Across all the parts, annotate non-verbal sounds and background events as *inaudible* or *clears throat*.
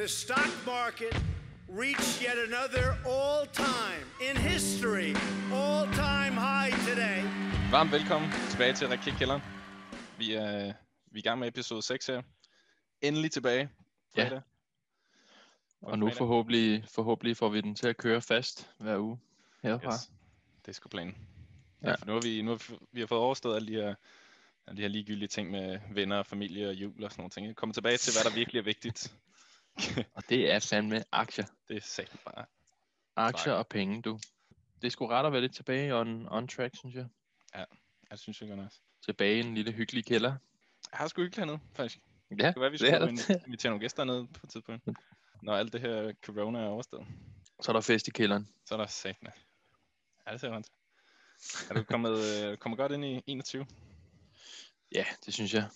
The stock market reached yet another all-time in history all-time high today. Varmt velkommen tilbage til Raketkælderen. Vi er, vi er i gang med episode 6 her. Endelig tilbage. Ja. Fredag. Og nu forhåbentlig, forhåbentlig får vi den til at køre fast hver uge herfra. Yes. Det er sgu planen. Ja. Ja. nu har vi, nu har vi, vi har fået overstået alle de her, alle de her ligegyldige ting med venner, og familie og jul og sådan nogle ting. Kommer tilbage til, hvad der virkelig er vigtigt. *laughs* Og det er fandme aktier. det er sagt bare. Aktier og penge, du. Det sgu ret at være lidt tilbage on, on track, synes jeg. Ja, det synes jeg godt nice. Tilbage i en lille hyggelig kælder. Jeg har sgu hyggeligt hernede, faktisk. Ja, Det kan være, vi skulle invitere nogle gæster ned på et tidspunkt. *laughs* Når alt det her corona er overstået. Så er der fest i kælderen. Så er der satme. Ja, det ser man til. Er du kommet, øh, kommet godt ind i 21? Ja, det synes jeg.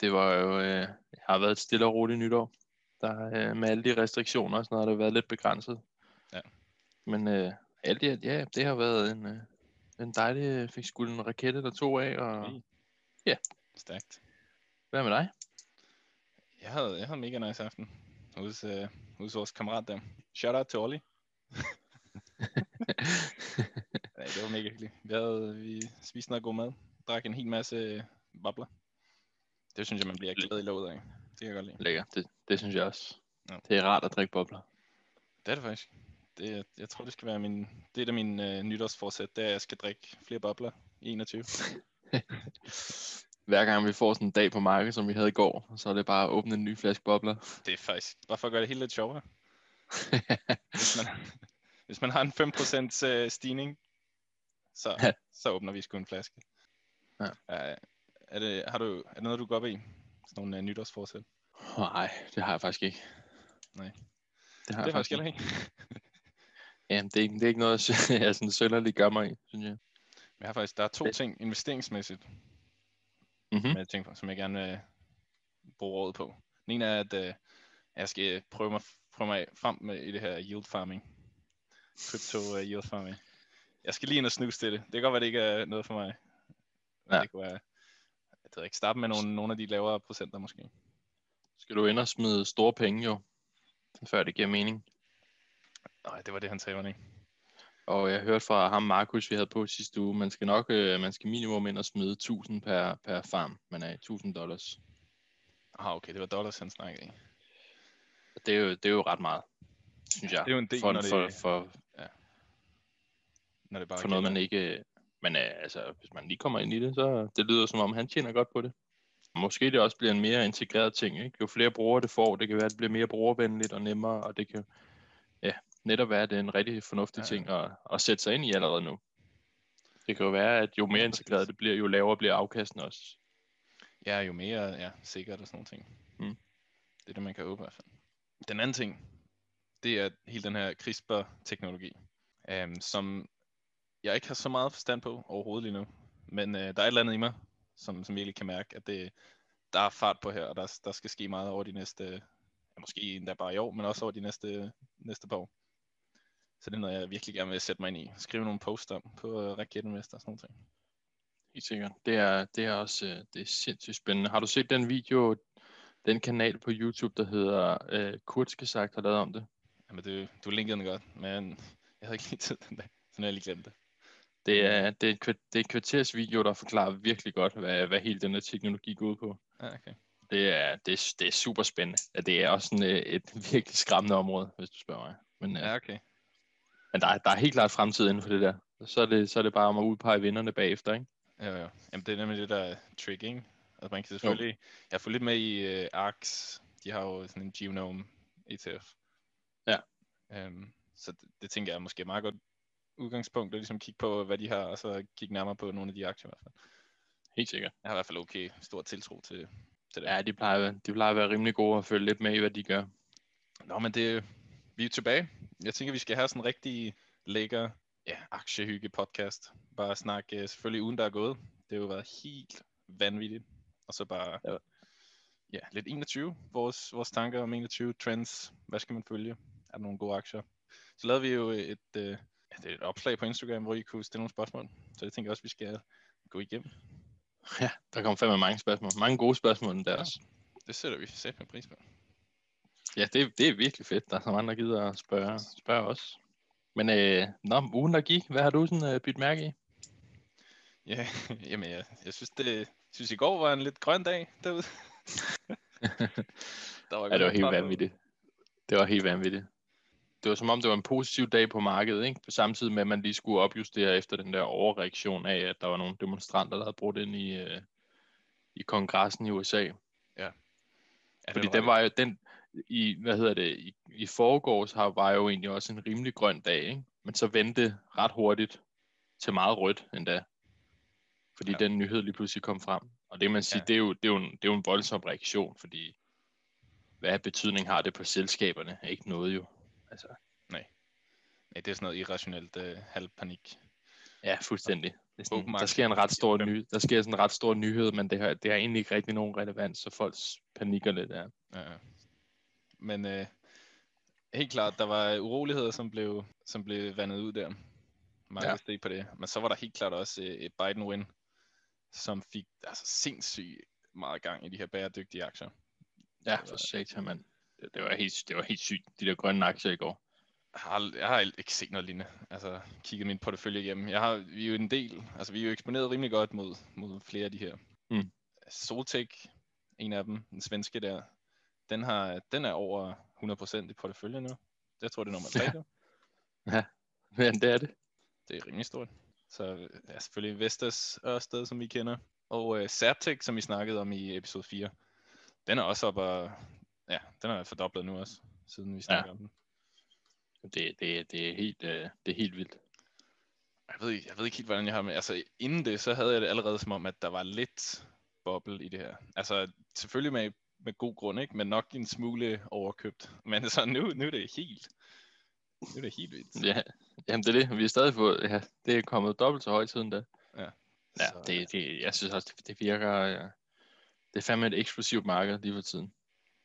Det var jo, øh, har været et stille og roligt nytår. Der, øh, med alle de restriktioner og sådan noget, har det været lidt begrænset. Ja. Men øh, alt i alt, ja, det har været en, øh, en dejlig, øh, fik skudt en raket eller to af, og Okay. Ja. Stærkt. hvad med dig? Jeg havde, jeg havde mega nice aften hos, øh, hos vores kammerat der. Shout out til Olli. *laughs* ja, det var mega hyggeligt. Vi, havde, vi spiste noget god mad. Drak en hel masse øh, bobler. Det synes jeg, man bliver glad i låget af. Det kan jeg godt lide. Lækker, det, det synes jeg også. Ja. Det er rart at drikke bobler. Det er det faktisk. Det, er- jeg tror, det skal være min... Det er da min øh, nytårsforsæt, det er, at jeg skal drikke flere bobler i 21. *laughs* Hver gang vi får sådan en dag på markedet, som vi havde i går, så er det bare at åbne en ny flaske bobler. Det er faktisk bare for at gøre det helt lidt sjovere. *laughs* Hvis man, *laughs* hvis man har en 5% øh, stigning, så, Ja. så åbner vi sgu en flaske. Ja. Er, er, det, har du, er det noget, du går op i? Sådan nogle uh, nytårsforsæt? Nej, det har jeg faktisk ikke. Nej. Det har Det jeg faktisk ikke. ikke. *laughs* Ja, det er, det er ikke noget, jeg *laughs* sådan sønderligt gør mig i, synes jeg. Jeg har faktisk, der er to Det- ting investeringsmæssigt, Mm-hmm. som jeg, tænker på, som jeg gerne vil bruge råd på. Den ene er, at øh, jeg skal prøve mig, prøve mig frem med i det her yield farming. Crypto uh, yield farming. Jeg skal lige ind og snuse til det. Det kan godt være, det ikke er noget for mig. Ja. Det kunne være, jeg ved ikke, starte med nogle, nogle af de lavere procenter måske. Skal du ind og smide store penge jo, før det giver mening. Nej, det var det, han sagde, var det ikke? Og jeg hørte fra ham, Markus, vi havde på sidste uge, man skal nok, øh, man skal minimum ind og smide 1000 per, per farm, man er i 1000 dollars. Ah, okay, det var dollars, han snakkede i. Det er jo, det er jo ret meget, synes jeg. Det er jo en del, for, når det- for, for, Når det bare for noget, man ikke... Men øh, altså, hvis man lige kommer ind i det, så det lyder som om, han tjener godt på det. Måske det også bliver en mere integreret ting. Ikke? Jo flere brugere det får, det kan være, at det bliver mere brugervenligt og nemmere, og det kan ja, netop være, at det er en rigtig fornuftig Ja, ting at, at sætte sig ind i allerede nu. Det kan jo være, at jo mere integreret det bliver, jo lavere bliver afkasten også. Ja, jo mere ja, sikkert og sådan nogle ting. Mm. Det er det, man kan håbe i hvert fald. Den anden ting, det er hele den her CRISPR-teknologi, øhm, som jeg ikke har så meget forstand på overhovedet lige nu. Men øh, der er et eller andet i mig, som, som virkelig kan mærke, at det, der er fart på her, og der, der skal ske meget over de næste, ja, måske endda bare i år, men også over de næste, næste par år. Så det er noget, jeg virkelig gerne vil sætte mig ind i. Skrive nogle posts om på uh, Raketinvestor og sådan noget. Helt sikkert. Det er, det er også øh, det er sindssygt spændende. Har du set den video, den kanal på YouTube, der hedder øh, Kurtske sagt har lavet om det? Jamen, du, du linkede den godt, men jeg havde ikke lige tid den dag, så nu har jeg lige glemt det. Det er, det er, et, det er et kvarters video, der forklarer virkelig godt, hvad, hvad hele den her teknologi går ud på. Okay. Det er, det er, det er super spændende. Det er også sådan, øh, et *laughs* virkelig skræmmende område, hvis du spørger mig. Men, Ja, ja. okay. men der, er, der er helt klart fremtid inden for det der. Så er det, så er det bare om at udpege vinderne bagefter, ikke? Jo, jo. Jamen, det er nemlig det, der er trick, ikke? Altså, man kan selvfølgelig... Jeg får lidt med i uh, ARX. De har jo sådan en Genome ETF. Ja. Um, så det, det, tænker jeg måske et meget godt udgangspunkt, at ligesom kigge på, hvad de har, og så kigge nærmere på nogle af de aktier i hvert fald. Helt sikkert. Jeg har i hvert fald okay stor tiltro til, til det. Ja, de plejer, de plejer at være rimelig gode at følge lidt med i, hvad de gør. Nå, men det, vi er tilbage. Jeg tænker, vi skal have sådan en rigtig lækker ja, aktiehygge podcast. Bare snakke øh, selvfølgelig ugen, der er gået. Det har jo været helt vanvittigt. Og så bare Ja. ja, lidt 21. Vores, vores tanker om 21 trends. Hvad skal man følge? Er der nogle gode aktier? Så lavede vi jo et, øh, ja, det er et opslag på Instagram, hvor I kunne stille nogle spørgsmål. Så jeg tænker også, vi skal gå igennem. Ja, der kommer fandme mange spørgsmål. Mange gode spørgsmål der Ja. også. Det sætter vi sæt med pris på. Ja, det, det er virkelig fedt. Der er så mange, der gider at spørge, spørge os. Men øh, nå, ugen der gik, hvad har du sådan øh, byttet mærke i? Ja, *laughs* jamen jeg, jeg synes, det, synes i går var en lidt grøn dag derude. *laughs* der var ja, det var helt vanvittigt. Det var helt vanvittigt. Det var som om, det var en positiv dag på markedet, ikke? På samtidig med, at man lige skulle opjustere efter den der overreaktion af, at der var nogle demonstranter, der havde brugt ind i, øh, i kongressen i USA. Ja. ja Fordi den var jo, den, i, hvad hedder det, i, i forgårs har, var jo egentlig også en rimelig grøn dag, ikke? Men så vendte ret hurtigt til meget rødt endda. Fordi ja. den nyhed lige pludselig kom frem. Og det man siger, ja. det, er jo, det, er jo en, det er jo en voldsom reaktion, fordi hvad betydning har det på selskaberne? Ikke noget jo. Altså. Nej. Nej, det er sådan noget irrationelt øh, halv panik. Ja, fuldstændig. Det er sådan, der sker en ret stor ny, der sker sådan en ret stor nyhed, men det har, det har egentlig ikke rigtig nogen relevans, så folk panikker lidt der. Ja. Men øh, helt klart, der var uroligheder, som blev, som blev vandet ud der. Meget ja. på det. Men så var der helt klart også øh, et Biden-win, som fik altså sindssygt meget gang i de her bæredygtige aktier. Ja, for satan, mand. Det, det, var helt, det var helt sygt, de der grønne aktier i går. Jeg har, jeg har ikke set noget lignende. Altså, kigget min portefølje igennem. Jeg har, vi er jo en del, altså vi er jo eksponeret rimelig godt mod, mod flere af de her. Mm. Soltech, en af dem, den svenske der, den, har, den er over 100% i porteføljen nu. Jeg tror, det er nummer 3. Ja. ja, men det er det. Det er rimelig stort. Så ja, selvfølgelig Vestas Ørsted, som vi kender. Og uh, Sertec, som vi snakkede om i episode 4. Den er også op og, ja, den er fordoblet nu også, siden vi snakkede ja. om den. Det, det, det, er helt, uh, det er helt vildt. Jeg ved, jeg ved ikke helt, hvordan jeg har med. Altså, inden det, så havde jeg det allerede som om, at der var lidt boble i det her. Altså, selvfølgelig med, med god grund, ikke? Men nok en smule overkøbt. Men så nu, nu er det helt, nu er det helt vildt. Ja, jamen det er det. Vi er stadig på, ja, det er kommet dobbelt så højt siden da. Ja. Ja, så, det, det, jeg synes også, det, det virker, ja, det er fandme et eksplosivt marked lige for tiden.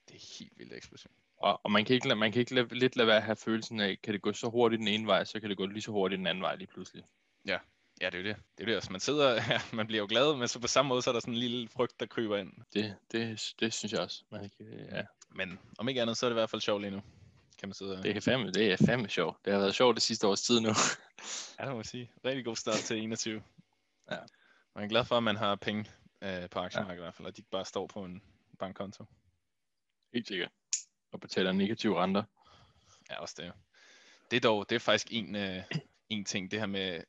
Det er helt vildt eksplosivt. Og, og man kan ikke, man kan ikke lade, lidt lade være at have følelsen af, kan det gå så hurtigt den ene vej, så kan det gå lige så hurtigt den anden vej lige pludselig. Ja, ja det er jo det. Det er det også. Man sidder, *laughs* ja, man bliver jo glad, men så på samme måde, så er der sådan en lille frygt, der kryber ind. Det, det, det synes jeg også. Man kan, ja. Men om ikke andet, så er det i hvert fald sjovt lige nu. Kan man sidde det, er fandme, det er fandme sjovt. Det har været sjovt det sidste års tid nu. *laughs* ja, det må man sige. Rigtig god start til 21. Ja. Man er glad for, at man har penge øh, på aktiemarkedet ja. i hvert fald, og de ikke bare står på en bankkonto. Helt sikkert. Og betaler negative renter. Ja, også det. Det er dog, det er faktisk en, øh, en ting, det her med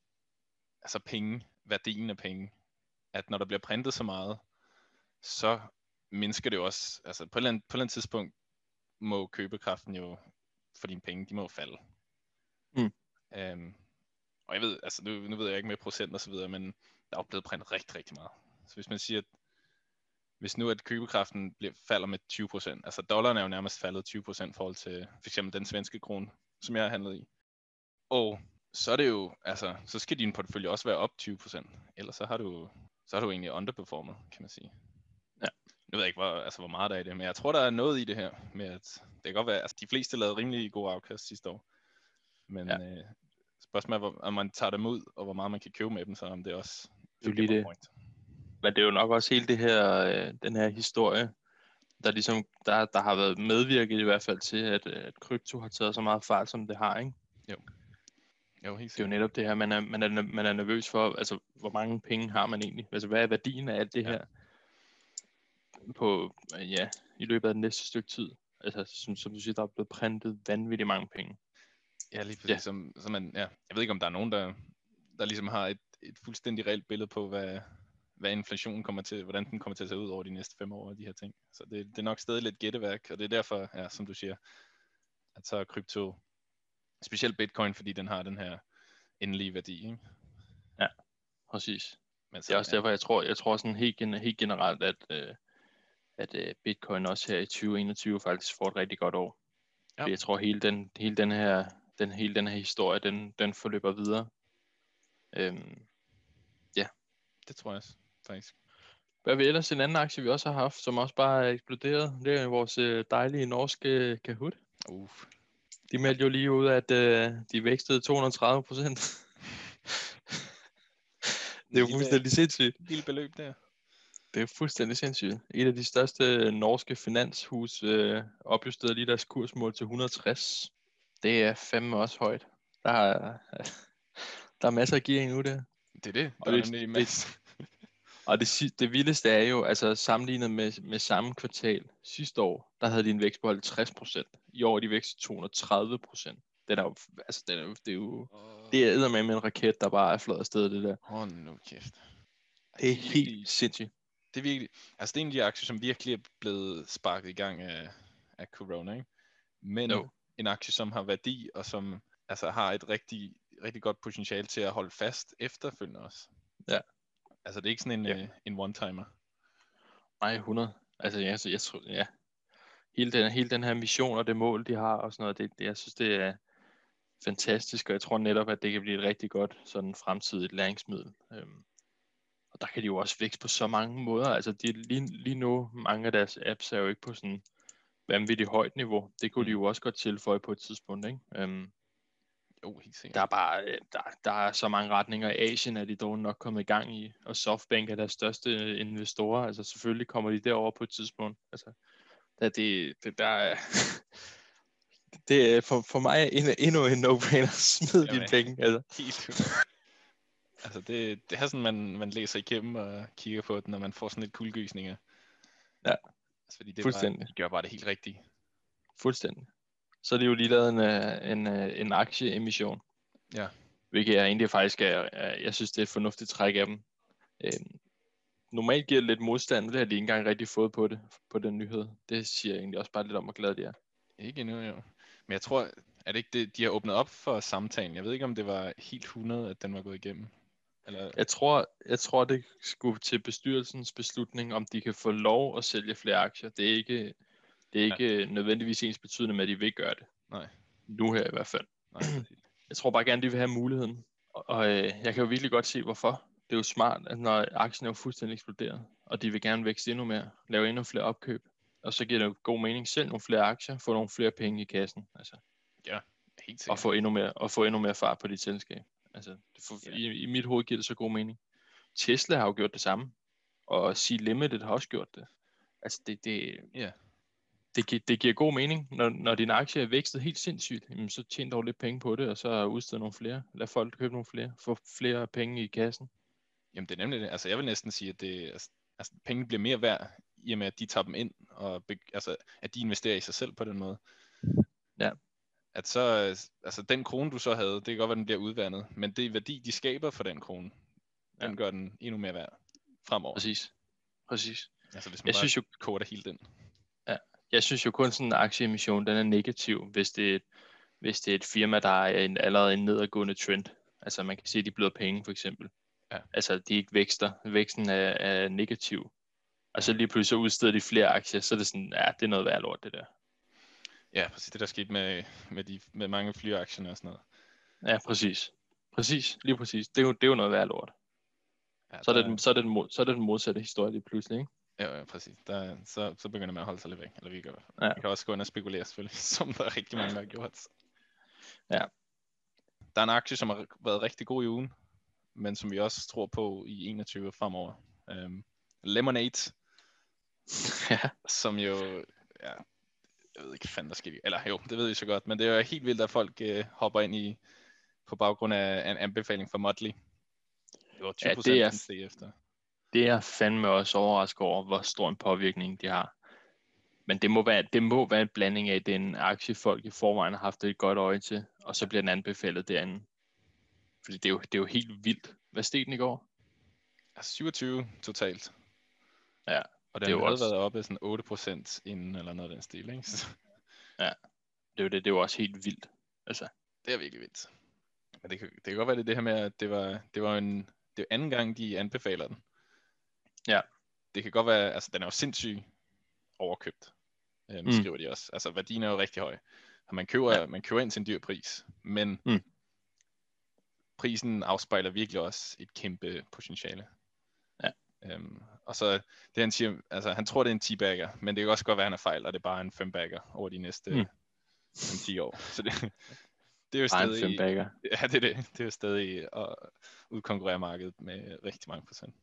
altså penge, værdien af penge. At når der bliver printet så meget, så mindsker det jo også, altså på et eller andet, på et eller andet tidspunkt må købekraften jo for dine penge, de må jo falde. Mm. Øhm, og jeg ved, altså nu, nu ved jeg ikke med procent og så videre, men der er jo blevet printet rigtig, rigtig meget. Så hvis man siger, at hvis nu at købekraften bliver, falder med 20%, altså dollaren er jo nærmest faldet 20% i forhold til for eksempel den svenske krone, som jeg har handlet i. Og så er det jo, altså, så skal din portefølje også være op 20%, ellers så har du, så har du egentlig underperformet, kan man sige. Ja. Jeg ved ikke, hvor, altså, hvor meget der er i det, men jeg tror, der er noget i det her, med at det kan godt være, altså de fleste lavede rimelig gode afkast sidste år. Men ja. øh, spørgsmålet er, om man tager dem ud, og hvor meget man kan købe med dem, så om det også det er lige det. Point. Men det er jo nok også hele det her, øh, den her historie, der ligesom, der, der har været medvirket i hvert fald til, at, at krypto har taget så meget fart, som det har, ikke? Jo. Jo, helt det er jo netop det her, man er, man, er, man er nervøs for, altså hvor mange penge har man egentlig? Altså hvad er værdien af alt det ja. her? På, ja, i løbet af det næste stykke tid. Altså som, som du siger, der er blevet printet vanvittigt mange penge. Ja, lige præcis. Ja. Som, som man, ja. Jeg ved ikke, om der er nogen, der, der ligesom har et, et fuldstændig reelt billede på, hvad, hvad inflationen kommer til, hvordan den kommer til at se ud over de næste fem år og de her ting. Så det, det er nok stadig lidt gætteværk, og det er derfor, ja, som du siger, at så er krypto, specielt bitcoin, fordi den har den her endelige værdi. Ikke? Ja, præcis. Men så, det er også ja. derfor, jeg tror, jeg tror sådan helt, helt generelt, at, øh, at øh, bitcoin også her i 2021 faktisk får et rigtig godt år. Ja. jeg tror, hele den, hele den her, den, hele den her historie, den, den forløber videre. Øhm, ja. Det tror jeg også faktisk. Hvad er vi ellers en anden aktie, vi også har haft, som også bare er eksploderet? Det er vores øh, dejlige norske Kahoot. Uff. De meldte jo lige ud, at øh, de vækstede 230 procent. *laughs* det er jo fuldstændig sindssygt. Lille beløb der. Det er fuldstændig sindssygt. Et af de største norske finanshus øh, opjusterede lige deres kursmål til 160. Det er fandme også højt. Der er, *laughs* der er masser af gear nu der. Det er det. Og Der er det- nemlig det-. Og det, det vildeste er jo, altså sammenlignet med, med samme kvartal sidste år, der havde de en vækst på 50%. I år er de vækst 230%. Det er jo, altså det er det er jo, det er med med en raket, der bare er flået afsted, det der. Hold nu kæft. Det er helt sindssygt. Det er virkelig, altså det er en af de aktier, som virkelig er blevet sparket i gang af, af corona, ikke? Men Jo. en aktie, som har værdi, og som altså har et rigtig, rigtig godt potentiale til at holde fast efterfølgende også. Ja. Altså det er ikke sådan en, Ja. ja. en one-timer. Nej, 100. Altså, jeg, jeg, jeg tror, ja. Hele den, hele den her mission og det mål, de har og sådan noget, det, det, jeg synes, det er fantastisk, og jeg tror netop, at det kan blive et rigtig godt sådan fremtidigt læringsmiddel. Øhm, og der kan de jo også vækste på så mange måder. Altså, de, lige, lige nu, mange af deres apps er jo ikke på sådan vanvittigt højt niveau. Det kunne de Mm. jo også godt tilføje på et tidspunkt, ikke? Øhm, Jo, helt sikkert. der er bare øh, der, der er så mange retninger. I Asien er de dog nok kommet i gang i, og Softbank er deres største øh, investorer. Altså selvfølgelig kommer de derover på et tidspunkt. Altså, der, det, det der er, *laughs* det er for, for mig er endnu, en no-brainer. Smid Jamen. penge. Altså. Helt Altså det, det er sådan, man, man læser igennem og kigger på det, når man får sådan lidt kuldegysninger. Ja. Altså, fordi det er bare, Fuldstændig. de gør bare det helt rigtigt. Fuldstændig. Så er de jo lige lavet en, øh, en, øh, en aktieemission. Ja. Hvilket jeg egentlig faktisk er, jeg synes, det er et fornuftigt træk af dem. Øhm, normalt giver det lidt modstand, det har de ikke engang rigtig fået på det, på den nyhed. Det siger egentlig også bare lidt om, hvor glad de er. Ikke endnu, jo. Men jeg tror, er det ikke det, de har åbnet op for samtalen? Jeg ved ikke, om det var helt 100, at den var gået igennem. Eller, Jeg tror, jeg tror, det skulle til bestyrelsens beslutning, om de kan få lov at sælge flere aktier. Det er ikke, det er ikke nødvendigvis ens betydende med, at de vil gøre det. Nej. Nu her i hvert fald. nej. *clears throat* Jeg tror bare gerne, de vil have muligheden. Og, og øh, jeg kan jo virkelig godt se, hvorfor. Det er jo smart, at når aktien er jo fuldstændig eksploderet, og de vil gerne vækste endnu mere, lave endnu flere opkøb, og så giver det jo god mening selv nogle flere aktier, få nogle flere penge i kassen, altså, helt og sikkert. få endnu mere, og få endnu mere fart på dit selskab. Altså, det for, Ja. i, I mit hoved giver det så god mening. Tesla har jo gjort det samme, og Sea Limited har også gjort det. Altså, det, det, Ja. Det, gi- det giver god mening, når, når din aktie er vækstet helt sindssygt, jamen, så tjen dog lidt penge på det, og så udstede nogle flere. Lad folk købe nogle flere, få flere penge i kassen. Jamen det er nemlig det. Altså jeg vil næsten sige, at det, altså, altså, pengene bliver mere værd, i og med at de tager dem ind, og be, altså, at de investerer i sig selv på den måde. Ja. At så, altså den krone du så havde, det kan godt være, den bliver udvandet, men det værdi, de skaber for den krone, den Ja. gør den endnu mere værd fremover. Præcis. Præcis. Altså hvis man Jeg bare synes jo, koder helt ind. Jeg synes jo kun sådan en aktieemission, den er negativ, hvis det er et, hvis det er et firma, der er en, allerede en nedadgående trend. Altså man kan se, at de bløder penge for eksempel. Ja. Altså de ikke vækster. Væksten er, er negativ. Og så lige pludselig så udsteder de flere aktier, så er det sådan, ja, det er noget værd lort, det der. Ja, præcis det der skete med, med, de, med mange flyaktierne og sådan noget. Ja, præcis. Præcis, lige præcis. Det er jo, det er jo noget værd lort. Ja, Så er, det, den, så, er det den, så er det den modsatte historie lige pludselig, ikke? Ja, ja præcis. Der, så, så begynder man at holde sig lidt væk. Eller vi gør. Ja. Man kan også gå ind og spekulere selvfølgelig, *laughs* som der er rigtig mange, der har gjort. Ja. Der er en aktie, som har været rigtig god i ugen, men som vi også tror på i 21 fremover. Um, Lemonade, ja, som jo, ja, jeg ved ikke, hvad der skete. Eller jo, det ved I så godt, men det er jo helt vildt, at folk uh, hopper ind i, på baggrund af en anbefaling fra Motley. Det var 20 Ja, procent, det er- efter. Det er fandme også overrasket over, hvor stor en påvirkning de har. Men det må være, det må være en blanding af, at det er en aktie, folk i forvejen har haft et godt øje til, og så bliver den anbefalet derinde. Fordi det er jo, det er jo helt vildt. Hvad steg den i går? Altså 27 totalt. Ja, Og det den jo havde også- været oppe sådan 8% inden, eller noget af den stil, ikke? Så Det er jo, det, det er jo også helt vildt. Altså, det er virkelig vildt. Men det kan, det kan godt være, det det her med, at det var, det var en, det er anden gang, de anbefaler den. Ja. Det kan godt være, altså den er jo sindssygt overkøbt, øhm, Mm. skriver de også. Altså værdien er jo rigtig høj. Og man køber, ja. man køber ind til en dyr pris, men Mm. prisen afspejler virkelig også et kæmpe potentiale. Ja. Øhm, og så det han siger, altså han tror det er en 10-bagger, men det kan også godt være, han er fejl, og det er bare en 5-bagger over de næste Mm. mm. 10 år. Så det, det er jo bare en stadig, fembager. ja, det er det. Det er jo stadig at udkonkurrere markedet med rigtig mange procent.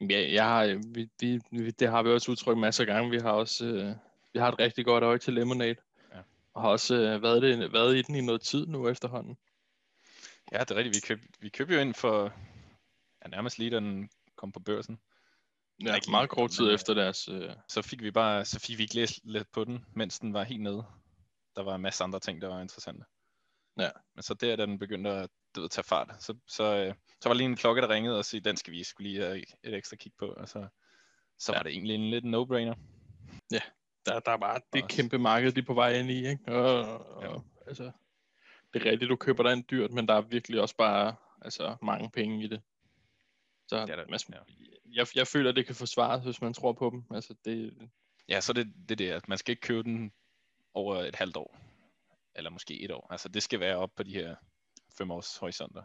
Ja, jeg har, vi, vi, vi, det har vi også udtrykt masser af gange. Vi har også øh, vi har et rigtig godt øje til Lemonade. Ja. Og har også øh, været, det, været i den i noget tid nu efterhånden. Ja, det er rigtigt. Vi køb, vi købte jo ind for ja, nærmest lige, da den kom på børsen. Ja, Ikke meget kort tid men, øh, efter deres... Øh, Så fik vi bare, så fik vi ikke læst lidt på den, mens den var helt nede. Der var en masse andre ting, der var interessante. Ja. Men så der, da den begyndte at du ved, tage fart, så, så, øh, så var der lige en klokke, der ringede og sagde, den skal vi skulle lige have et ekstra kig på. Og så, så Ja. var det egentlig en lidt no-brainer. der, der er bare det Også. kæmpe marked, de er på vej ind i, ikke? Og, og, Ja. altså, det er rigtigt, du køber dig en dyrt, men der er virkelig også bare altså, mange penge i det. Så Det er der, man, ja. jeg, jeg føler, det kan forsvares, hvis man tror på dem. Altså, det, Ja, så det, det er det, at man skal ikke købe den over et halvt år. Eller måske et år. Altså det skal være op på de her fem års horisonter.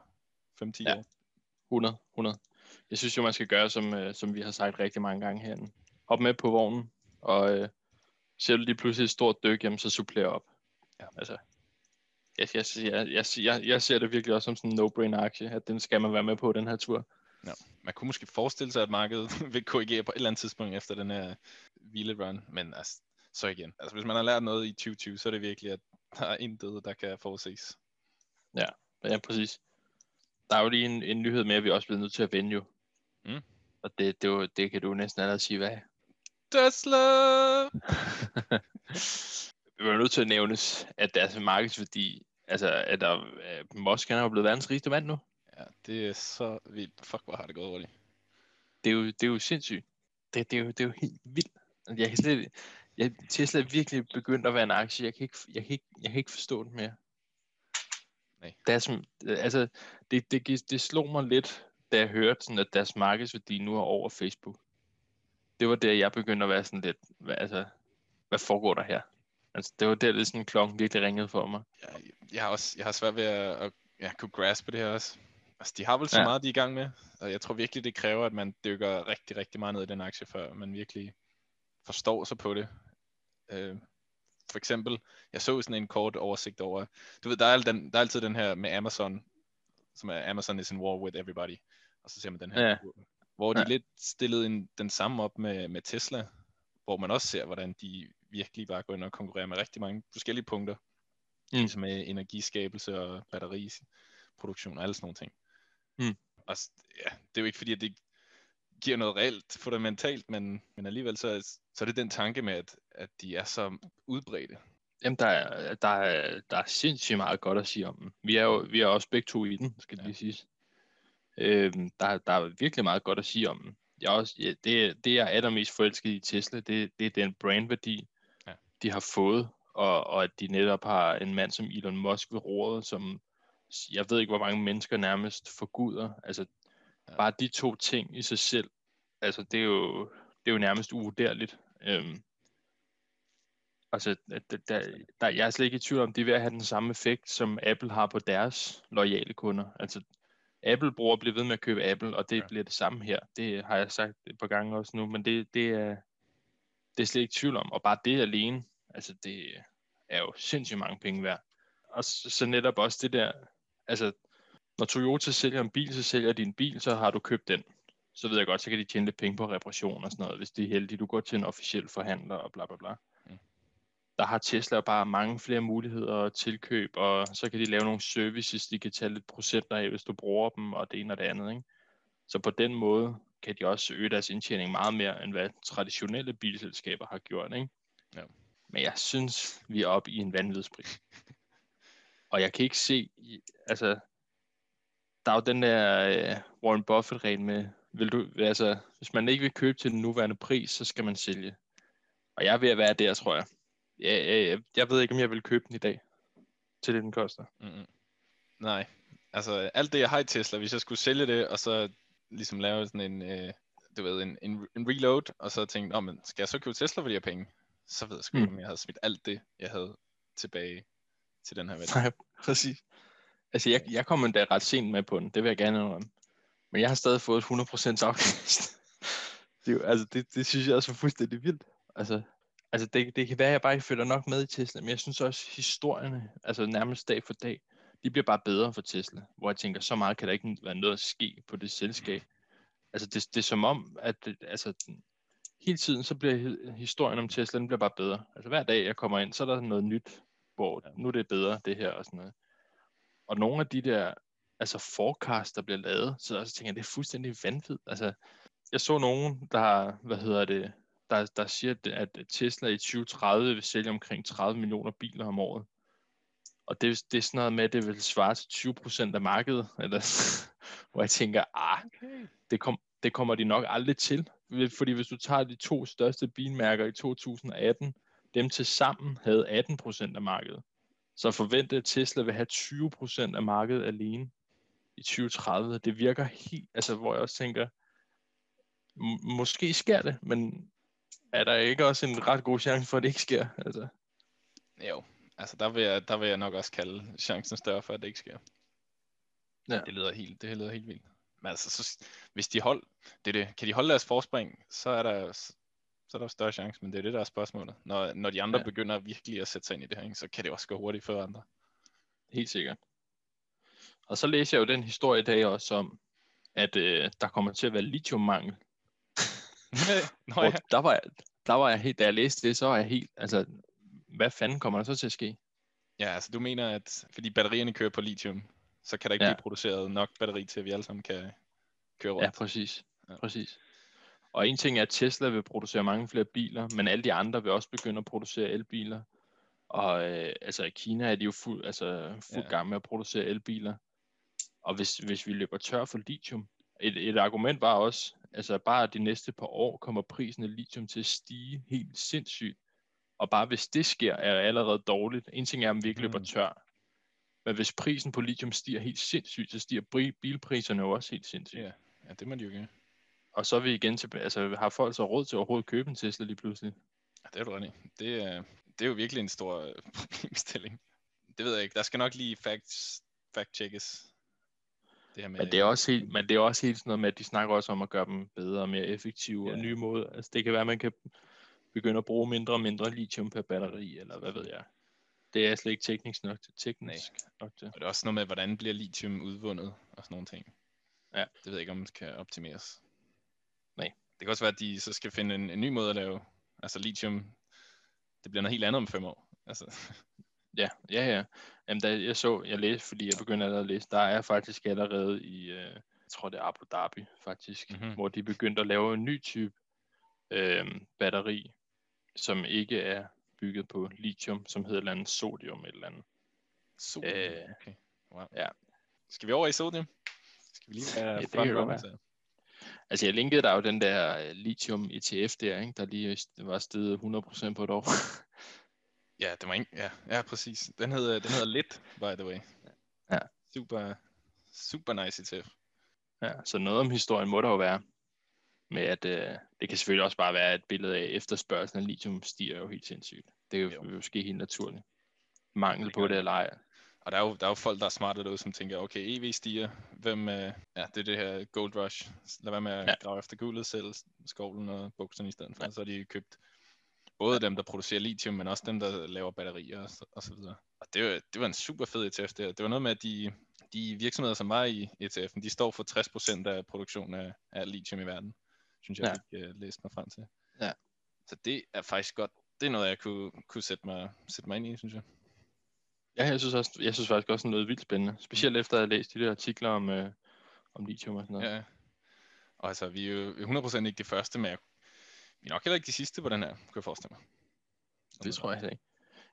5-10 Ja. år. 100, 100. Jeg synes jo, man skal gøre, som, øh, som vi har sagt rigtig mange gange herinde. Hop med på vognen, og øh, ser du lige pludselig et stort dyk, jamen, så supplerer op. Ja. Altså, jeg, jeg, jeg, jeg, jeg, ser det virkelig også som sådan en no-brainer aktie, at den skal man være med på den her tur. Man kunne måske forestille sig, at markedet *laughs* vil korrigere på et eller andet tidspunkt efter den her hvilerun, men altså, så igen. Altså hvis man har lært noget i 2020, så er det virkelig, at der er intet, der kan forudses. Ja, præcis. Der er jo lige en, en nyhed med, at vi også bliver nødt til at vende jo. Mm. Og det, det, jo- det kan du næsten allerede sige, hvad. Tesla! *laughs* Vi er nødt til at nævnes, at deres markedsværdi, altså at der, uh, Musk han er jo blevet verdens rigeste mand nu. Ja, det er så vildt. Fuck, hvor har det gået hurtigt. Det er jo, det er jo sindssygt. Det, det, er jo, det er jo helt vildt. Altså, Jeg kan slet, jeg, Tesla er virkelig begyndt at være en aktie. Jeg kan ikke, jeg kan ikke, jeg kan ikke forstå det mere. Nej. Deres, altså, det, det, det slog mig lidt, da jeg hørte, sådan, at deres markedsværdi nu er over Facebook. Det var der, jeg begyndte at være sådan lidt, hvad, altså, hvad foregår der her? Altså, det var der, det sådan klokken virkelig ringede for mig. Jeg, jeg har også jeg har svært ved at, at ja, kunne graspe det her også. Altså, de har vel så Ja. meget, de er i gang med. Og jeg tror virkelig, det kræver, at man dykker rigtig, rigtig meget ned i den aktie, før man virkelig forstår sig på det. Øh, for eksempel, jeg så sådan en kort oversigt over, du ved, der er, den, der er altid den her med Amazon, som er Amazon is in war with everybody. Og så ser man den her, Ja. hvor de Ja. lidt stillede en, den samme op med, med Tesla, hvor man også ser, hvordan de virkelig bare går ind og konkurrerer med rigtig mange forskellige punkter. Mm. Ligesom med energiskabelse og batteriproduktion og alle sådan nogle ting. Mm. Og ja, det er jo ikke fordi, at det giver noget reelt fundamentalt, men, men alligevel så, er- så er det den tanke med, at, at de er så udbredte. Jamen, der er, der, er, der er sindssygt meget godt at sige om den. Vi er jo vi er også begge to i den, skal det Ja. lige siges. Øhm, der, der er virkelig meget godt at sige om den. Jeg er også, ja, det, det, jeg er allermest forelsket i Tesla, det, det er den brandværdi, Ja. de har fået, og, og at de netop har en mand som Elon Musk ved roret, som jeg ved ikke, hvor mange mennesker nærmest forguder. Altså, Ja. bare de to ting i sig selv, altså, det er jo, det er jo nærmest uvurderligt. Øhm, Altså, der, der, der, jeg er slet ikke i tvivl om, det er ved at have den samme effekt, som Apple har på deres loyale kunder. Altså, Apple-brugere bliver ved med at købe Apple, og det Ja. bliver det samme her. Det har jeg sagt et par gange også nu, men det, det, er, det er slet ikke tvivl om. Og bare det alene, altså det er jo sindssygt mange penge værd. Og så, så netop også det der, altså når Toyota sælger en bil, så sælger de en bil, så har du købt den. Så ved jeg godt, så kan de tjene lidt penge på reparation og sådan noget, hvis de er heldige. Du går til en officiel forhandler og bla bla bla der har Tesla bare mange flere muligheder til køb, og så kan de lave nogle services, de kan tage lidt procenter af, hvis du bruger dem, og det ene og det andet. Ikke? Så på den måde kan de også øge deres indtjening meget mere, end hvad traditionelle bilselskaber har gjort. Ikke? Ja. Men jeg synes, vi er oppe i en vanvidspris. *laughs* og jeg kan ikke se, altså, der er jo den der uh, Warren Buffett-regel med, vil du, altså, hvis man ikke vil købe til den nuværende pris, så skal man sælge. Og jeg er ved at være der, tror jeg. Jeg, jeg, jeg ved ikke, om jeg vil købe den i dag, til det, den koster. Mm-mm. Nej, altså alt det, jeg har i Tesla, hvis jeg skulle sælge det, og så ligesom lave sådan en, øh, du ved, en, en, en reload, og så tænke, men skal jeg så købe Tesla for de her penge? Så ved jeg sgu ikke, Mm. om jeg havde smidt alt det, jeg havde tilbage til den her værdi. Nej, *laughs* præcis. Altså, jeg, jeg kom endda ret sent med på den, det vil jeg gerne indrømme. Men jeg har stadig fået et 100% afkast. det, er jo, altså, det, det synes jeg også er fuldstændig vildt. Altså, altså det, det kan være, at jeg bare ikke følger nok med i Tesla, men jeg synes også, historierne, altså nærmest dag for dag, de bliver bare bedre for Tesla. Hvor jeg tænker, så meget kan der ikke være noget at ske på det selskab. altså det, det er som om, at det, altså, hele tiden så bliver hi- historien om Tesla, den bliver bare bedre. Altså hver dag jeg kommer ind, så er der noget nyt, hvor nu er det bedre, det her og sådan noget. Og nogle af de der, altså forecast, der bliver lavet, så, så tænker jeg, det er fuldstændig vanvittigt. Altså, jeg så nogen, der, hvad hedder det, der, der siger, at- Tesla i 2030 vil sælge omkring 30 millioner biler om året. Og det, det er sådan noget med, at det vil svare til 20% af markedet. *laughs* Eller, hvor jeg tænker, ah, Okay. det, kom, det kommer de nok aldrig til. Fordi hvis du tager de to største bilmærker i 2018, dem til sammen havde 18% af markedet. Så forventede at Tesla vil have 20% af markedet alene i 2030. Det virker helt, altså hvor jeg også tænker, m- måske sker det, men er der ikke også en ret god chance for, at det ikke sker? Altså, Jo, altså der vil, jeg, der vil jeg nok også kalde chancen større for, at det ikke sker. Ja. Det lyder helt, det lyder helt vildt. Men altså, så, hvis de hold, det det, kan de holde deres forspring, så er der, så er der større chance, men det er det, der er spørgsmålet. Når, når de andre Ja. ja. begynder virkelig at sætte sig ind i det her, ikke, så kan det også gå hurtigt for andre. Helt sikkert. Og så læser jeg jo den historie i dag også om, at øh, der kommer til at være lithiummangel. *laughs* Nå ja. der var jeg, der var jeg helt, da jeg læste det, så var jeg helt, altså, hvad fanden kommer der så til at ske? ja, altså du mener, at fordi batterierne kører på lithium, så kan der ikke ja. blive produceret nok batteri til, at vi alle sammen kan køre rundt. Ja, præcis. Ja. præcis. Og en ting er, at Tesla vil producere mange flere biler, men alle de andre vil også begynde at producere elbiler. Og øh, altså i Kina er de jo fuld, altså, fuld Ja. gang med at producere elbiler. Og hvis, hvis vi løber tør for lithium, et, et argument var også, altså bare de næste par år kommer prisen af lithium til at stige helt sindssygt. Og bare hvis det sker, er det allerede dårligt. En ting er, om vi ikke løber Mm. tør. Men hvis prisen på lithium stiger helt sindssygt, så stiger bilpriserne jo også helt sindssygt. Ja, ja det må de jo gøre. Og så er vi igen tilbage, altså har folk så råd til overhovedet at købe en Tesla lige pludselig? Ja, det er du ret i. Det, er, det er jo virkelig en stor øh, *laughs* problemstilling. Det ved jeg ikke. Der skal nok lige facts, fact-checkes. Det med, Men det er også helt, men det er også helt sådan noget med, at de snakker også om at gøre dem bedre og mere effektive og Ja. nye måder. Altså det kan være, at man kan begynde at bruge mindre og mindre lithium per batteri, eller hvad ved jeg. Det er slet ikke teknisk nok til. Teknisk nok til. Og det er også noget med, hvordan bliver lithium udvundet og sådan nogle ting. Ja. Det ved jeg ikke, om det kan optimeres. Nej. Det kan også være, at de så skal finde en, en ny måde at lave. Altså lithium, det bliver noget helt andet om fem år. Altså, Ja, ja, ja. Jamen, da jeg så, jeg læste, fordi jeg begyndte allerede at læse, der er faktisk allerede i, øh, jeg tror det er Abu Dhabi faktisk, Mhm. mm-hmm. hvor de begyndte at lave en ny type øh, batteri, som ikke er bygget på lithium, som hedder et eller andet sodium et eller andet. sodium. Øh, okay. Wow. ja. Skal vi over i sodium? Skal vi lige være Ja, det kan godt være. Altså jeg linkede der jo den der øh, lithium ETF der, ikke? der lige var steget 100% på et år. *laughs* Ja, det var ikke, ja, ja, præcis. Den hedder, den hedder Lit, by the way. Ja. Super, super nice ETF. ja, så noget om historien må der jo være. Med at øh, det kan selvfølgelig også bare være et billede af efterspørgselen af lithium stiger jo helt sindssygt. Det er jo, Jo. jo. jo ske helt naturligt. Mangel Det på det eller ej. Og der er jo, der er jo folk, der er smarte derude, som tænker, okay, EV stiger, hvem, øh, ja, det er det her gold rush. Lad være med at ja. grave efter guldet, selv skovlen og bukserne i stedet for. Ja. Så har de købt både dem, der producerer lithium, men også dem, der laver batterier og så, og så videre. Og det var, det var en super fed ETF der. Det var noget med, at de, de virksomheder, som var i ETF'en, de står for 60% af produktionen af, af lithium i verden. Synes jeg, Ja. jeg uh, læst mig frem til. Ja. Så det er faktisk godt. Det er noget, jeg kunne, kunne sætte, mig, sætte mig ind i, synes jeg. Ja, jeg synes, også, jeg synes faktisk også noget vildt spændende. Specielt efter at have læst de der artikler om, øh, om lithium og sådan noget. Ja. Og altså, vi er jo 100% ikke de første, men jeg, vi er nok heller ikke de sidste på den her, kunne jeg forestille mig. Det tror jeg heller ikke.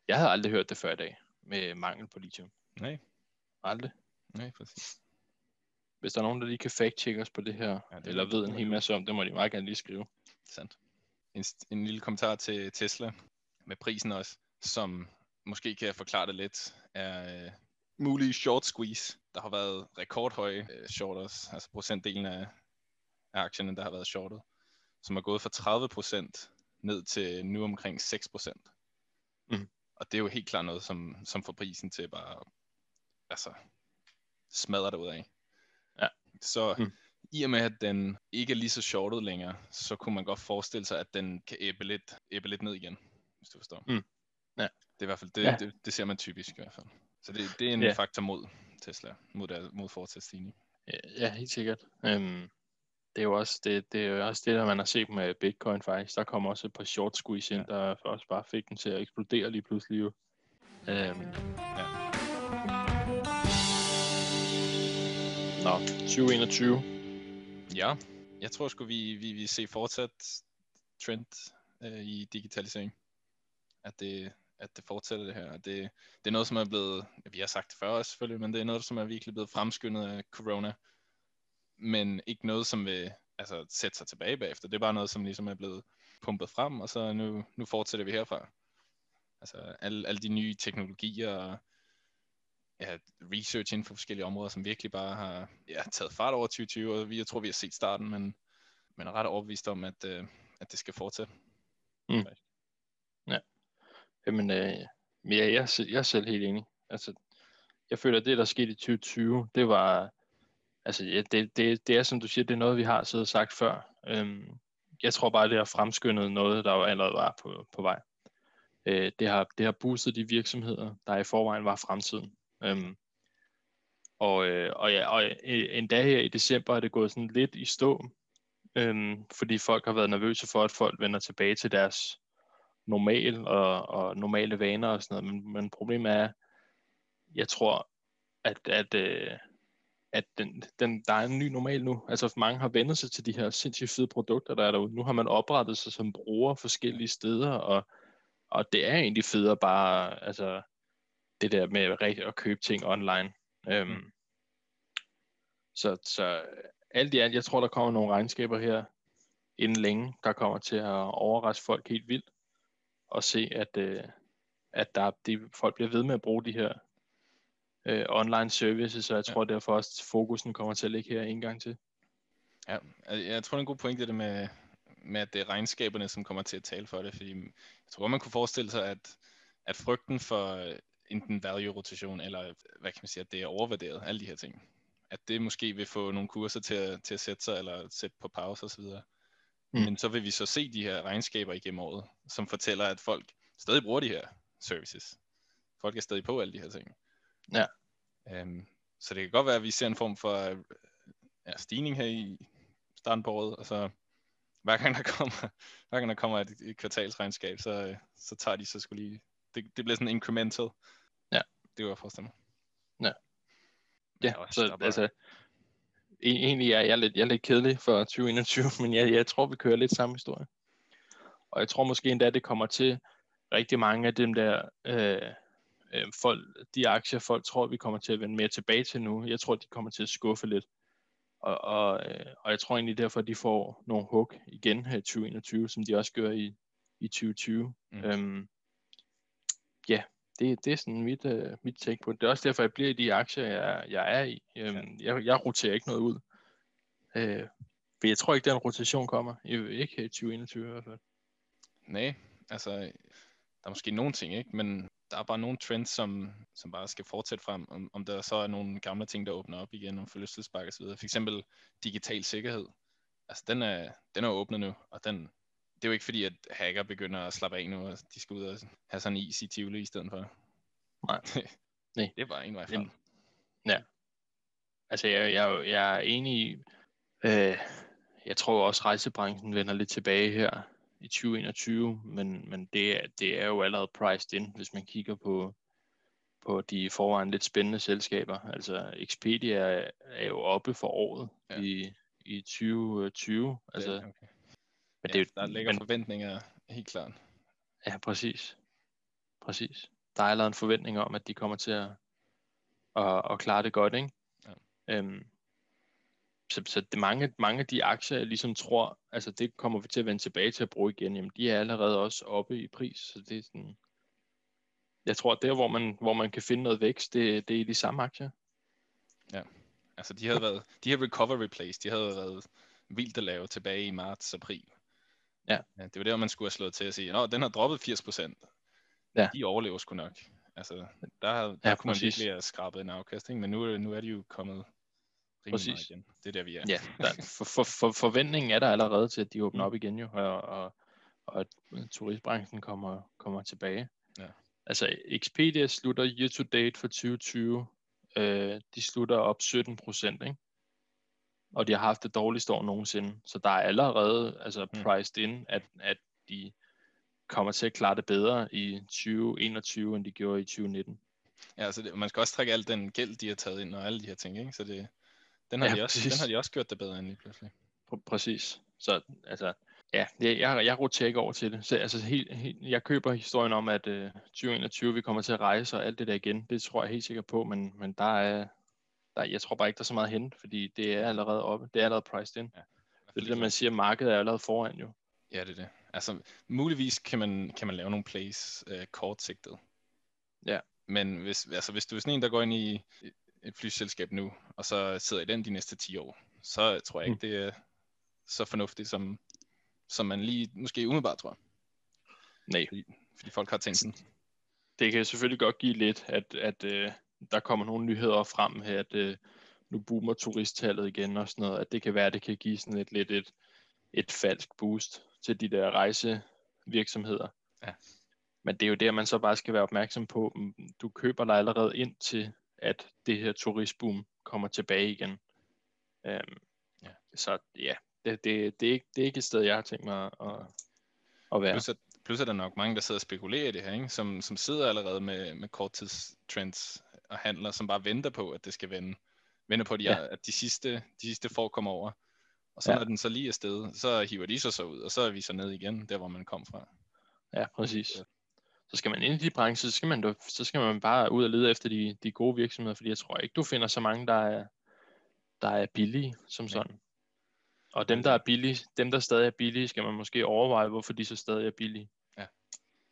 Jeg havde aldrig hørt det før i dag, med mangel på lithium. Nej, Aldrig. nej, præcis. Hvis der er nogen, der lige kan fact-check os på det her, Ja, det eller ved en hel masse om, det må de meget gerne lige skrive. Sandt. En, en lille kommentar til Tesla med prisen også, som måske kan jeg forklare det lidt, er øh, mulige short squeeze. Der har været rekordhøje øh, shorters, altså procentdelen af, af aktierne, der har været shortet, som er gået fra 30% ned til nu omkring 6%. Mhm. Og det er jo helt klart noget, som, som får prisen til bare altså, smadre det ud af. Ja. Så Mhm. i og med, at den ikke er lige så shortet længere, så kunne man godt forestille sig, at den kan æbbe lidt, æbbe lidt ned igen, hvis du forstår. Mm. Ja. Det er i hvert fald, det, Ja. det, det ser man typisk i hvert fald. Så det, det er en Ja. faktor mod Tesla, mod, der, mod fortsat stigning. Ja, ja helt sikkert. Øhm, det er jo også det, det, er også det, der man har set med Bitcoin faktisk. Der kom også et par short squeeze ind, ja. der også bare fik den til at eksplodere lige pludselig. Jo. Øhm. Ja. Nå, 2021. Ja, jeg tror sgu, vi, vi, vi ser fortsat trend øh, i digitalisering. At det, at det fortsætter det her. Det, det er noget, som er blevet, vi har sagt det før også selvfølgelig, men det er noget, som er virkelig blevet fremskyndet af corona. Men ikke noget, som vil altså, sætte sig tilbage bagefter. Det er bare noget, som ligesom er blevet pumpet frem, og så nu, nu fortsætter vi herfra. Altså alle, alle de nye teknologier og ja, research inden for forskellige områder, som virkelig bare har ja, taget fart over 2020, og vi, jeg tror, vi har set starten, men, men er ret overbevist om, at, øh, at det skal fortsætte. Mm. Ja. Jamen, øh, ja, jeg, jeg, jeg er selv helt enig. Altså, jeg føler, at det, der skete i 2020, det var, altså, ja, det, det, det er, som du siger, det er noget, vi har siddet og sagt før. Øhm, jeg tror bare, det har fremskyndet noget, der jo allerede var på, på vej. Øh, det, har, det har boostet de virksomheder, der i forvejen var fremtiden. Øhm, og, øh, og, ja, og øh, endda her i december er det gået sådan lidt i stå, øhm, fordi folk har været nervøse for, at folk vender tilbage til deres normal og, og normale vaner og sådan noget. Men, men problemet er, jeg tror, at, at, øh, at den, den, der er en ny normal nu. Altså mange har vendt sig til de her sindssygt fede produkter, der er derude. Nu har man oprettet sig som bruger forskellige steder, og, og det er egentlig federe bare, altså det der med at købe ting online. Øhm, mm. så, så alt i alt, jeg tror, der kommer nogle regnskaber her inden længe, der kommer til at overraske folk helt vildt og se, at, øh, at der, de, folk bliver ved med at bruge de her øh, online services, så jeg tror ja. derfor også, at fokusen kommer til at ligge her en gang til. Ja, jeg tror, det er en god point, det med, med, at det er regnskaberne, som kommer til at tale for det, fordi jeg tror, man kunne forestille sig, at, at frygten for enten value-rotation, eller hvad kan man sige, at det er overvurderet, alle de her ting. At det måske vil få nogle kurser til at, til at sætte sig, eller sætte på pause osv. Mm. Men så vil vi så se de her regnskaber igennem året, som fortæller, at folk stadig bruger de her services. Folk er stadig på alle de her ting. Ja. Um, så det kan godt være, at vi ser en form for ja, stigning her i starten på året, og så hver gang der kommer, *laughs* hver gang der kommer et, et kvartalsregnskab, så, så tager de så skulle lige, det, det bliver sådan incremental. Ja. Det var forestille mig. Ja. Ja, så altså, egentlig er jeg lidt, jeg er lidt kedelig for 2021, *laughs* men jeg, jeg tror, vi kører lidt samme historie. Og jeg tror måske endda, det kommer til rigtig mange af dem der øh, øh, folk, de aktier, folk tror, vi kommer til at vende mere tilbage til nu. Jeg tror, de kommer til at skuffe lidt. Og, og, øh, og jeg tror egentlig derfor, at de får nogle hug igen her i 2021, som de også gør i, i 2020. Mm. Øhm, ja, det, det er sådan mit, uh, mit take på det. Det er også derfor, jeg bliver i de aktier, jeg, jeg er i. Øhm, jeg, jeg roterer ikke noget ud. Øh, for jeg tror ikke, den rotation kommer. Ikke i 2021 i hvert fald. Nej, altså, der er måske nogle ting, ikke? Men der er bare nogle trends, som, som bare skal fortsætte frem. Om, om der så er nogle gamle ting, der åbner op igen, om forlystelsespark og så videre. For eksempel digital sikkerhed. Altså, den er, den er åbnet nu, og den, det er jo ikke fordi, at hacker begynder at slappe af nu, og de skal ud og have sådan en is i Tivoli i stedet for. Nej. Nej. *laughs* det er bare en vej frem. Ja. Altså, jeg, jeg, jeg er enig i, øh, jeg tror også, at rejsebranchen vender lidt tilbage her i 2021, men, men det, er, det er jo allerede priced in, hvis man kigger på, på de forvejen lidt spændende selskaber. Altså Expedia er, er jo oppe for året ja. i, i 2020. Altså, okay. Men ja, det, der ligger men, forventninger helt klart. Ja, præcis. Præcis. Der er allerede en forventning om, at de kommer til at, at, at klare det godt, ikke? Ja. Øhm, så, så det mange, mange af de aktier, jeg ligesom tror, altså det kommer vi til at vende tilbage til at bruge igen, jamen de er allerede også oppe i pris, så det er sådan, jeg tror, der, hvor man, hvor man kan finde noget vækst, det, det er i de samme aktier. Ja, altså de havde været, de her recovery plays, de havde været vildt at lave tilbage i marts, april. Ja. ja det var der, man skulle have slået til at sige, at den har droppet 80%. Ja. De overlever sgu nok. Altså, der, der ja, kunne man virkelig have skrabet en afkast, ikke? men nu, nu er de jo kommet Præcis. igen. Det er der, vi er. Ja, der, for, for, for, forventningen er der allerede til, at de åbner mm. op igen jo, og, og, og at turistbranchen kommer, kommer tilbage. Ja. Altså, Expedia slutter year to date for 2020. Øh, de slutter op 17 procent, ikke? og de har haft det dårligste år nogensinde. Så der er allerede altså, Mm. priced in, at, at de kommer til at klare det bedre i 2021, end de gjorde i 2019. Ja, altså det, man skal også trække al den gæld, de har taget ind og alle de her ting, ikke? Så det, den, har Ja, de også, præcis. den har de også gjort det bedre end lige pludselig. Pr- præcis. Så altså, ja, jeg, jeg, jeg roterer ikke over til det. Så, altså, helt, helt, jeg køber historien om, at øh, 2021 vi kommer til at rejse og alt det der igen. Det tror jeg helt sikkert på, men, men der er, der, jeg tror bare ikke, der er så meget hente, fordi det er allerede oppe. Det er allerede priced in. Det er det, man siger, markedet er allerede foran jo. Ja, det er det. Altså, muligvis kan man, kan man lave nogle plays øh, kortsigtet. Ja. Men hvis, altså, hvis du er sådan en, der går ind i et flyselskab nu, og så sidder i den de næste 10 år, så tror jeg ikke, det er så fornuftigt, som, som man lige måske umiddelbart tror. Nej, Fordi folk har tænkt sådan, det kan selvfølgelig godt give lidt, at, at øh, der kommer nogle nyheder frem her, at øh, nu boomer turisttallet igen og sådan noget, at det kan være, at det kan give sådan et lidt et, et falsk boost til de der rejsevirksomheder. Ja. Men det er jo der, man så bare skal være opmærksom på, mm, du køber dig allerede ind til, at det her turistboom kommer tilbage igen. Øhm, Ja. Så ja, det, det, det, er ikke, det er ikke et sted, jeg har tænkt mig at, at, være. Plus, at, plus er der nok mange, der sidder og spekulerer i det her, ikke? Som, som sidder allerede med, med korttidstrends og handler, som bare venter på, at det skal vende. Venter på, at de, Ja. at de sidste, de sidste får kommer over. Og så ja. når den så lige er sted, så hiver de sig så ud, og så er vi så ned igen, der hvor man kom fra. Ja, præcis. Så skal man ind i de brancher, så skal man, så skal man bare ud og lede efter de, de gode virksomheder, fordi jeg tror ikke, du finder så mange, der er, der er billige som sådan. Og dem, der er billige, dem, der stadig er billige, skal man måske overveje, hvorfor de så stadig er billige. Ja.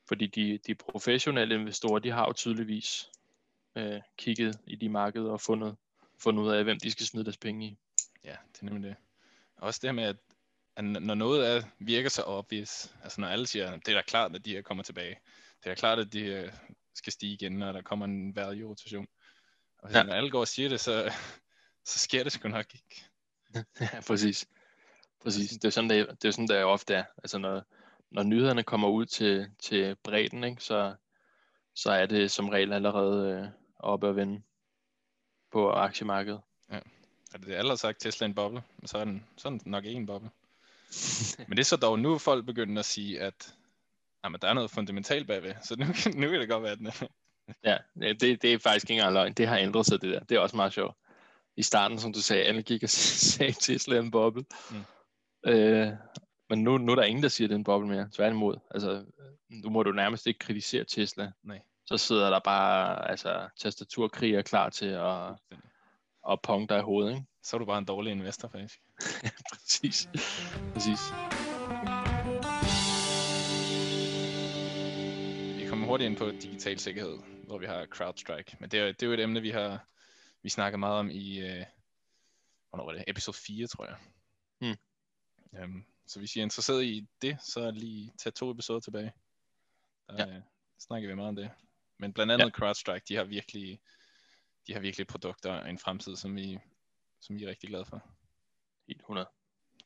Fordi de, de professionelle investorer, de har jo tydeligvis øh, kigget i de markeder og fundet, fundet ud af, hvem de skal smide deres penge i. Ja, det er nemlig det. Også det her med, at, at når noget er, virker så obvious, altså når alle siger, det er da klart, at de her kommer tilbage. Det er klart, at de øh, skal stige igen, når der kommer en value-rotation. Og Ja. ja. når alle går og siger det, så, *laughs* så sker det sgu nok ikke. *laughs* Ja, præcis. Præcis. Det er sådan, det, det er sådan, der ofte er. Altså, når, når nyhederne kommer ud til, til bredden, ikke, så, så er det som regel allerede øh, oppe at vende på aktiemarkedet. Og det er alle har sagt, Tesla er en boble, så er den, så er den nok ikke en boble. *laughs* Men det er så dog nu, folk begynder at sige, at jamen, der er noget fundamentalt bagved, så nu, kan- *laughs* nu kan det godt være, den. Ja, det, det er faktisk ikke engang løgn. Det har ændret sig, det der. Det er også meget sjovt. I starten, som du sagde, alle gik og *laughs* sagde Tesla er en boble. Mm. Øh, men nu, nu er der ingen, der siger, det er en boble mere. Tværtimod. Altså, nu må du nærmest ikke kritisere Tesla. Nej. Så sidder der bare altså, tastaturkriger klar til at, at punge dig i hovedet. Ikke? Så er du bare en dårlig investor, faktisk. *laughs* Præcis. Præcis. Hurtigt ind på digital sikkerhed, hvor vi har CrowdStrike. Men det er, det er jo et emne, vi har vi snakket meget om i, øh, hvornår var det? Episode 4, tror jeg. Hmm. Um, så hvis I er interesseret i det, så lige tag to episoder tilbage. Der Ja. ja. snakker vi meget om det. Men blandt andet ja. CrowdStrike, de har virkelig de har virkelig produkter og en fremtid, som vi, som vi er rigtig glade for. Helt 100.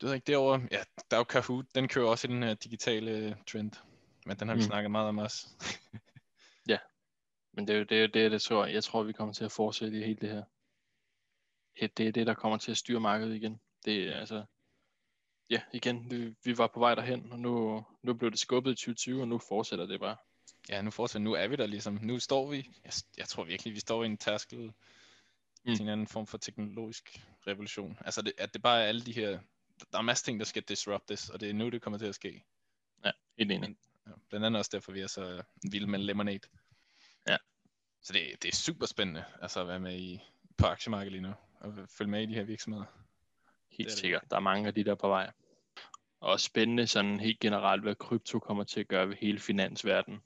Du ved ikke, derovre, ja, der er jo Kahoot, den kører også i den her digitale trend. Men den har vi Mm. snakket meget om også. *laughs* Men det er jo det, er det, det tror jeg. Jeg tror, vi kommer til at fortsætte i hele det her. Ja, Det er det, der kommer til at styre markedet igen. Det er altså... Ja, igen, vi, vi var på vej derhen, og nu, nu blev det skubbet i 2020, og nu fortsætter det bare. Ja, nu fortsætter, nu er vi der ligesom. Nu står vi, jeg, jeg tror virkelig, vi står i en tærskel mm. Til en anden form for teknologisk revolution. Altså, det, at det bare er alle de her, der er masser ting, der skal disruptes, og det er nu, det kommer til at ske. Ja, helt enig. Ja, blandt andet også derfor, vi er så vilde med Lemonade. Ja. Så det, det er super spændende, altså at være med i, på aktiemarkedet lige nu, og følge med i de her virksomheder. Helt Det er det. sikkert. Der er mange af de der på vej. Og spændende sådan helt generelt, hvad krypto kommer til at gøre ved hele finansverdenen.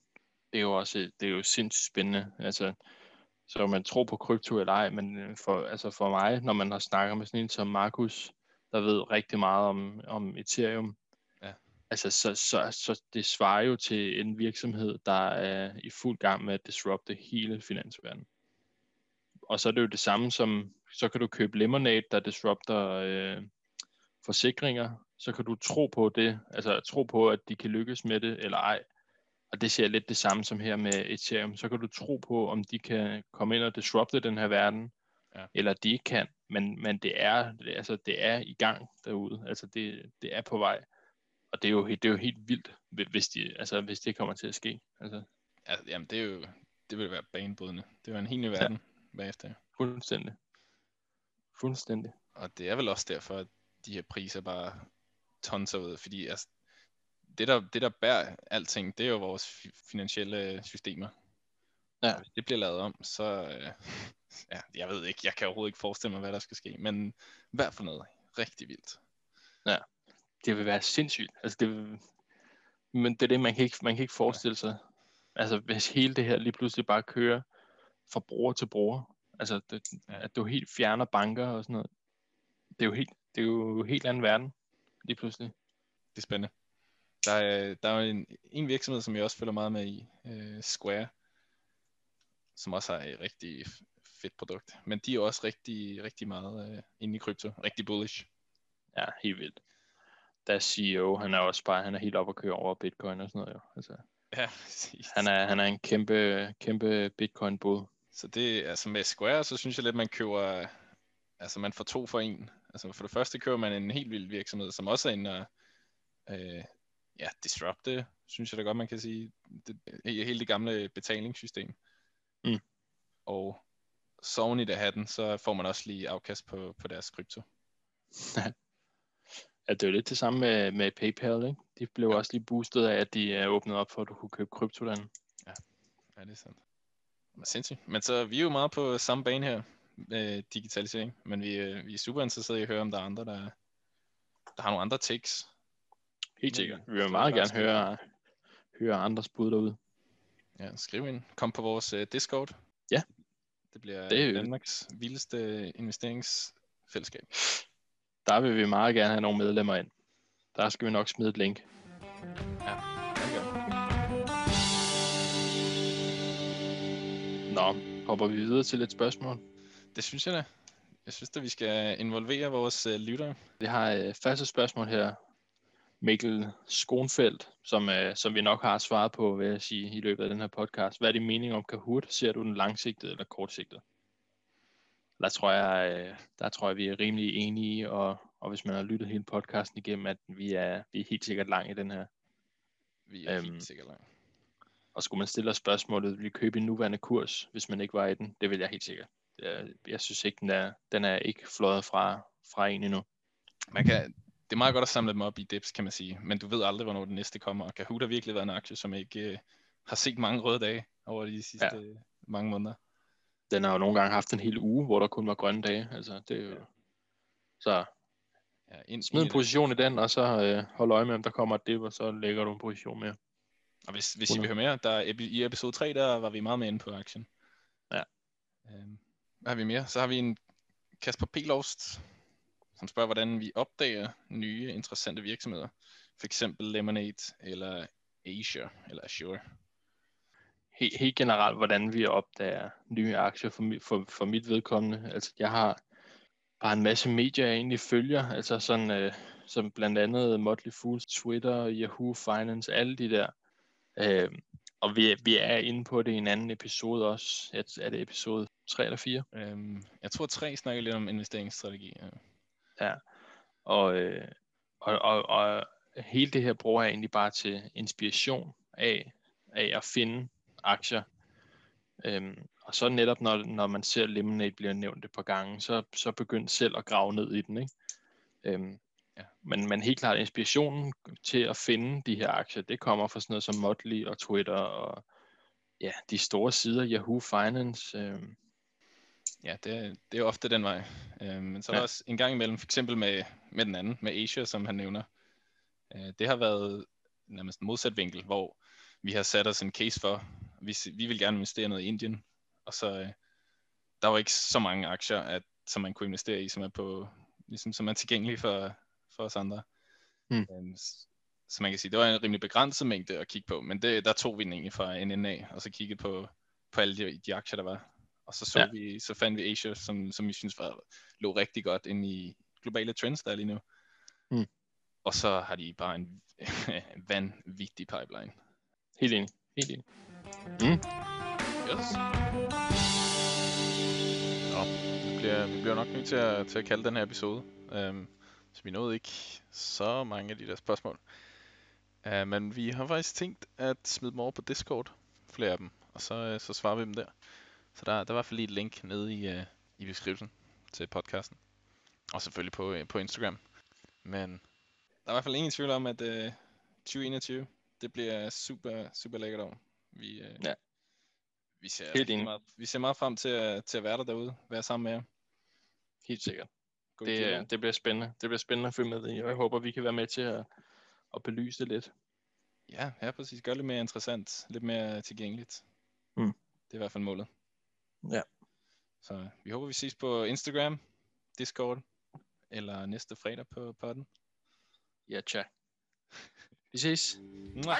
Det er jo også det er jo sindssygt spændende. Altså, så man tro på krypto eller ej, men øh, for, altså for mig, når man har snakket med sådan en som Markus, der ved rigtig meget om, om Ethereum. Altså så, så, så det svarer jo til en virksomhed, der er i fuld gang med at disrupte hele finansverdenen. Og så er det jo det samme som, så kan du købe Lemonade, der disrupter øh, forsikringer, så kan du tro på det, altså tro på, at de kan lykkes med det, eller ej. Og det ser lidt det samme som her med Ethereum. Så kan du tro på, om de kan komme ind og disrupte den her verden, ja. eller de ikke kan, men, men det, er, det, altså, det er i gang derude, altså det, det er på vej, og det er jo, det er jo helt vildt, hvis, de, altså, hvis det kommer til at ske. Altså. Ja, jamen det er jo, det vil være banebrydende. Det var en helt ny verden ja. bagefter. Fuldstændig. Fuldstændig. Og det er vel også derfor, at de her priser bare tonser ud, fordi altså, det, der, det, der bærer alting, det er jo vores finansielle systemer. Ja. Hvis det bliver lavet om, så... Øh, *laughs* ja, jeg ved ikke, jeg kan overhovedet ikke forestille mig, hvad der skal ske, men i hvert fald noget rigtig vildt. Ja, det vil være sindssygt. Altså, det vil, men det er det, man kan ikke, man kan ikke forestille sig. Altså, hvis hele det her lige pludselig bare kører fra bruger til bruger, altså, det, at du helt fjerner banker og sådan noget, det er jo helt, det er jo helt anden verden, lige pludselig. Det er spændende. Der er, der er en, en virksomhed, som jeg også følger meget med i, uh, Square, som også har et rigtig fedt produkt. Men de er også rigtig, rigtig meget uh, inde i krypto. Rigtig bullish. Ja, helt vildt. Der CEO, han er også bare, han er helt op at køre over Bitcoin og sådan noget jo. Altså, ja, præcis. Han er, han er en kæmpe, kæmpe Bitcoin bull. Så det, altså med Square, så synes jeg lidt, man køber, altså man får to for en. Altså for det første køber man en helt vild virksomhed, som også er en og øh, ja, disrupte, synes jeg da godt, man kan sige. Det, hele det gamle betalingssystem. Mm. Og soven i det hatten, så får man også lige afkast på, på deres krypto. *laughs* ja, det er lidt det samme med, med PayPal, ikke? De blev ja. også lige boostet af, at de er åbnet op for, at du kunne købe krypto derinde. Ja, ja det er sandt. Sindssygt. Men så vi er jo meget på samme bane her med digitalisering, men vi, øh, vi er super interesserede i at høre, om der er andre, der, der har nogle andre takes. Helt sikkert. Vi vil meget gerne høre, høre andres bud derude. Ja, skriv ind. Kom på vores uh, Discord. Ja. Det bliver det er Danmarks vildeste investeringsfællesskab. Der vil vi meget gerne have nogle medlemmer ind. Der skal vi nok smide et link. Ja, Nå, hopper vi videre til et spørgsmål? Det synes jeg da. Jeg synes at vi skal involvere vores uh, lyttere. Vi har uh, første spørgsmål her. Mikkel Skonfeldt, som, uh, som vi nok har svaret på, vil jeg sige, i løbet af den her podcast. Hvad er din mening om Kahoot? Ser du den langsigtet eller kortsigtet? Der tror jeg, uh, der tror jeg vi er rimelig enige, og, og hvis man har lyttet hele podcasten igennem, at vi er, vi er helt sikkert lang i den her. Vi er um, helt sikkert lang. Og skulle man stille os spørgsmålet, vil I købe en nuværende kurs, hvis man ikke var i den? Det vil jeg helt sikkert. Jeg, jeg synes ikke, den er, den er ikke fløjet fra, fra en endnu. Man kan, det er meget godt at samle dem op i dips, kan man sige. Men du ved aldrig, hvornår den næste kommer. Og Kahoot har virkelig været en aktie, som ikke uh, har set mange røde dage over de sidste ja. mange måneder. Den har jo nogle gange haft en hel uge, hvor der kun var grønne dage. Altså, det er jo... Så ja, ind, smid en position i den, og så uh, hold øje med, om der kommer et dip, og så lægger du en position mere. Og hvis, hvis I vil høre mere, der, i episode 3, der var vi meget med inde på aktien. Ja. Øhm, hvad har vi mere? Så har vi en Kasper Pelost, som spørger, hvordan vi opdager nye, interessante virksomheder. For eksempel Lemonade eller Asia eller Azure. Helt, helt generelt, hvordan vi opdager nye aktier for, for, for mit vedkommende. Altså, jeg har bare en masse medier, jeg egentlig følger, altså sådan, øh, som blandt andet Motley Fool, Twitter, Yahoo Finance, alle de der. Øh, og vi, vi er inde på det i en anden episode også. Er det episode 3 eller 4? Øhm, jeg tror 3 snakker lidt om investeringsstrategi. Ja, ja. Og, øh, og, og, og hele det her bruger jeg egentlig bare til inspiration af, af at finde aktier. Øhm, og så netop når, når man ser Lemonade bliver nævnt et par gange, så, så begynd selv at grave ned i den. Ikke? Øhm, Ja. Men, men helt klart inspirationen til at finde de her aktier, det kommer fra sådan noget som Motley og Twitter og ja, de store sider, Yahoo Finance. Øh. Ja, det, det er ofte den vej. Øh, men så er ja. der også en gang imellem, for eksempel med, med den anden, med Asia, som han nævner. Øh, det har været nærmest en modsat vinkel, hvor vi har sat os en case for, vi, vi vil gerne investere noget i Indien, og så øh, der var ikke så mange aktier, at, som man kunne investere i, som er på ligesom, som er tilgængelige for, for os andre. Mm. Øhm, så man kan sige, det var en rimelig begrænset mængde at kigge på, men det, der tog vi den egentlig fra NNA, og så kiggede på, på alle de, de aktier, der var. Og så, så, ja. vi, så fandt vi Asia, som, som vi synes var, lå rigtig godt ind i globale trends, der er lige nu. Mm. Og så har de bare *laughs* en, vanvittig pipeline. Helt enig. Helt enig. Mm. Yes. Nå, vi bliver, vi bliver nok nødt til at, til at kalde den her episode. Um, så vi nåede ikke så mange af de der spørgsmål. Uh, men vi har faktisk tænkt at smide dem over på Discord, flere af dem, og så, uh, så svarer vi dem der. Så der, der er i hvert fald lige et link nede i, uh, i beskrivelsen til podcasten. Og selvfølgelig på, uh, på Instagram. Men der er i hvert fald ingen tvivl om, at uh, 2021, det bliver super, super lækkert år. Vi, uh, Ja. vi, ser, Helt meget, vi ser meget frem til, at- til at være der derude, være sammen med jer. Helt sikkert. I Det, øh, det bliver spændende. Det bliver spændende at følge med i, og jeg håber, vi kan være med til at, at belyse det lidt. Ja, ja, præcis. Gør det lidt mere interessant, lidt mere tilgængeligt. Mm. Det er i hvert fald målet. Ja. Så vi håber, vi ses på Instagram, Discord, eller næste fredag på podden. Ja, tja. *laughs* Gis. Mua.